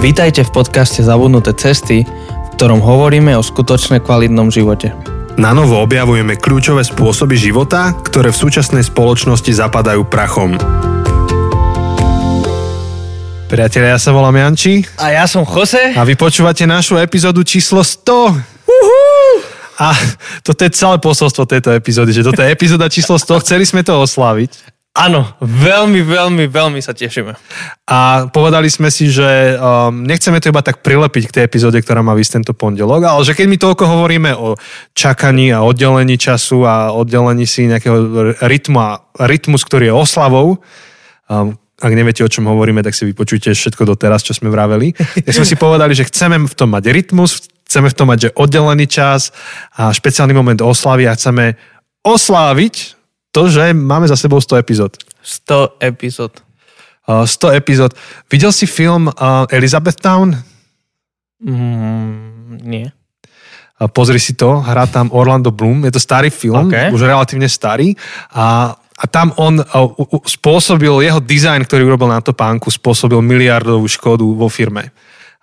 Vítajte v podcaste Zabudnuté cesty, v ktorom hovoríme o skutočne kvalitnom živote. Na novo objavujeme kľúčové spôsoby života, ktoré v súčasnej spoločnosti zapadajú prachom. Priatelia, ja sa volám Janči A ja som Jose. a vy počúvate našu epizódu číslo 100. A toto je celé posolstvo tejto epizódy, že toto je epizóda číslo 100, chceli sme to osláviť. Áno, veľmi, veľmi, veľmi sa tešíme. A povedali sme si, že um, nechceme to iba tak prilepiť k tej epizóde, ktorá má vysť tento pondelok, ale že keď my toľko hovoríme o čakaní a oddelení času a oddelení si nejakého rytmu a rytmus, ktorý je oslavou, um, ak neviete, o čom hovoríme, tak si vypočujte všetko doteraz, čo sme vraveli. Tak sme si povedali, že chceme v tom mať rytmus, chceme v tom mať, že oddelený čas a špeciálny moment oslavy a chceme osláviť to, že máme za sebou 100 epizód. 100 epizód. Uh, 100 epizód. Videl si film uh, Elizabethtown? Mm, nie. Uh, pozri si to, hrá tam Orlando Bloom. Je to starý film, OK. už relatívne starý. A, a tam on spôsobil, jeho dizajn, ktorý urobil na to pánku, spôsobil miliardovú škodu vo firme.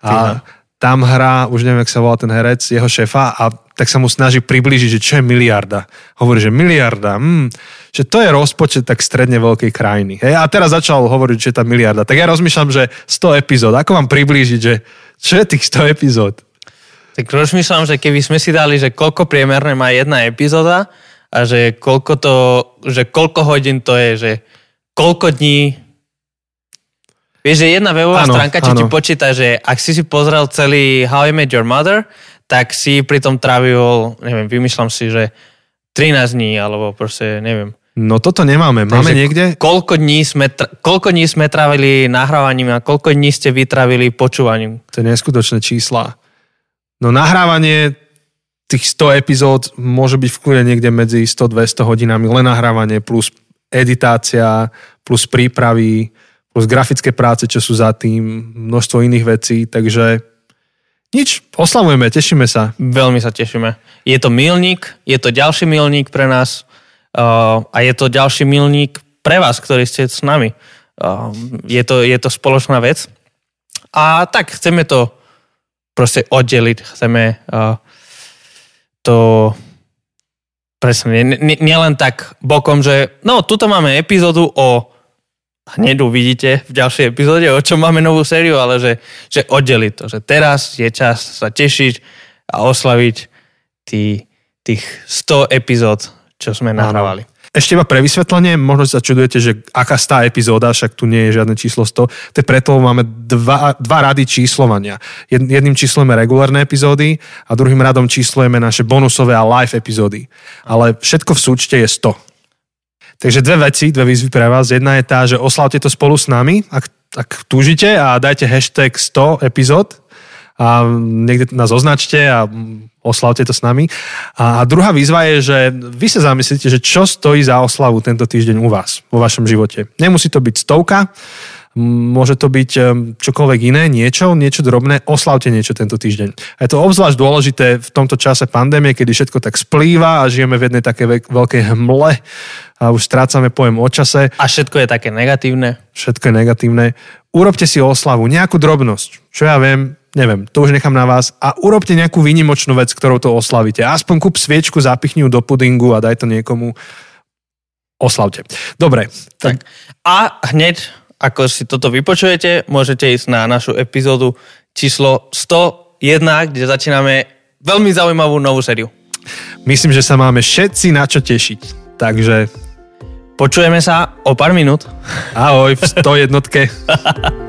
A tam hrá, už neviem, jak sa volá ten herec, jeho šéfa a tak sa mu snaží priblížiť, že čo je miliarda. Hovorí, že miliarda, mm, že to je rozpočet tak stredne veľkej krajiny. Hej? A teraz začal hovoriť, že je tá miliarda. Tak ja rozmýšľam, že 100 epizód. Ako vám priblížiť, že čo je tých 100 epizód? Tak rozmýšľam, že keby sme si dali, že koľko priemerné má jedna epizóda a že koľko to, že koľko hodín to je, že koľko dní Vieš, že jedna webová stránka, čo ti počíta, že ak si si pozrel celý How I Met Your Mother, tak si pri tom trávil, neviem, vymýšľam si, že 13 dní, alebo proste, neviem. No toto nemáme. Máme Takže niekde? Koľko dní, sme, koľko dní sme trávili nahrávaním a koľko dní ste vytravili počúvaním? To je neskutočné čísla. No nahrávanie tých 100 epizód môže byť v kľude niekde medzi 100-200 hodinami, len nahrávanie plus editácia, plus prípravy, plus grafické práce, čo sú za tým, množstvo iných vecí, takže nič, oslavujeme, tešíme sa. Veľmi sa tešíme. Je to milník, je to ďalší milník pre nás uh, a je to ďalší milník pre vás, ktorí ste s nami. Uh, je, to, je to spoločná vec. A tak chceme to proste oddeliť. Chceme uh, to presne, nielen tak bokom, že no, tuto máme epizódu o hneď uvidíte v ďalšej epizóde, o čom máme novú sériu, ale že, že oddeliť to, že teraz je čas sa tešiť a oslaviť tí, tých 100 epizód, čo sme nahrávali. Ešte iba pre vysvetlenie, možno sa čudujete, že aká stá epizóda, však tu nie je žiadne číslo 100. To je preto, máme dva, dva rady číslovania. Jed, jedným číslujeme regulárne epizódy a druhým radom číslujeme naše bonusové a live epizódy. Ale všetko v súčte je 100. Takže dve veci, dve výzvy pre vás. Jedna je tá, že oslavte to spolu s nami, ak, ak túžite a dajte hashtag 100 epizód a niekde nás označte a oslavte to s nami. A, druhá výzva je, že vy sa zamyslíte, že čo stojí za oslavu tento týždeň u vás, vo vašom živote. Nemusí to byť stovka, môže to byť em, čokoľvek iné, niečo, niečo drobné, oslavte niečo tento týždeň. A je to obzvlášť dôležité v tomto čase pandémie, kedy všetko tak splýva a žijeme v jednej také ve- veľkej hmle a už strácame pojem o čase A všetko je také negatívne. všetko je negatívne. Urobte si oslavu, nejakú drobnosť, čo ja viem, neviem, to už nechám na vás a urobte nejakú výnimočnú vec, ktorou to oslavíte. Aspoň kúp sviečku, zapichni ju do pudingu a daj to niekomu. Oslavte. Dobre, tak Tak. A hneď, ako si toto vypočujete, môžete ísť na našu epizódu číslo 101, kde začíname veľmi zaujímavú novú sériu. myslím, že sa máme všetci na čo tešiť. Takže Počujeme sa o pár minút. ahoj v 101.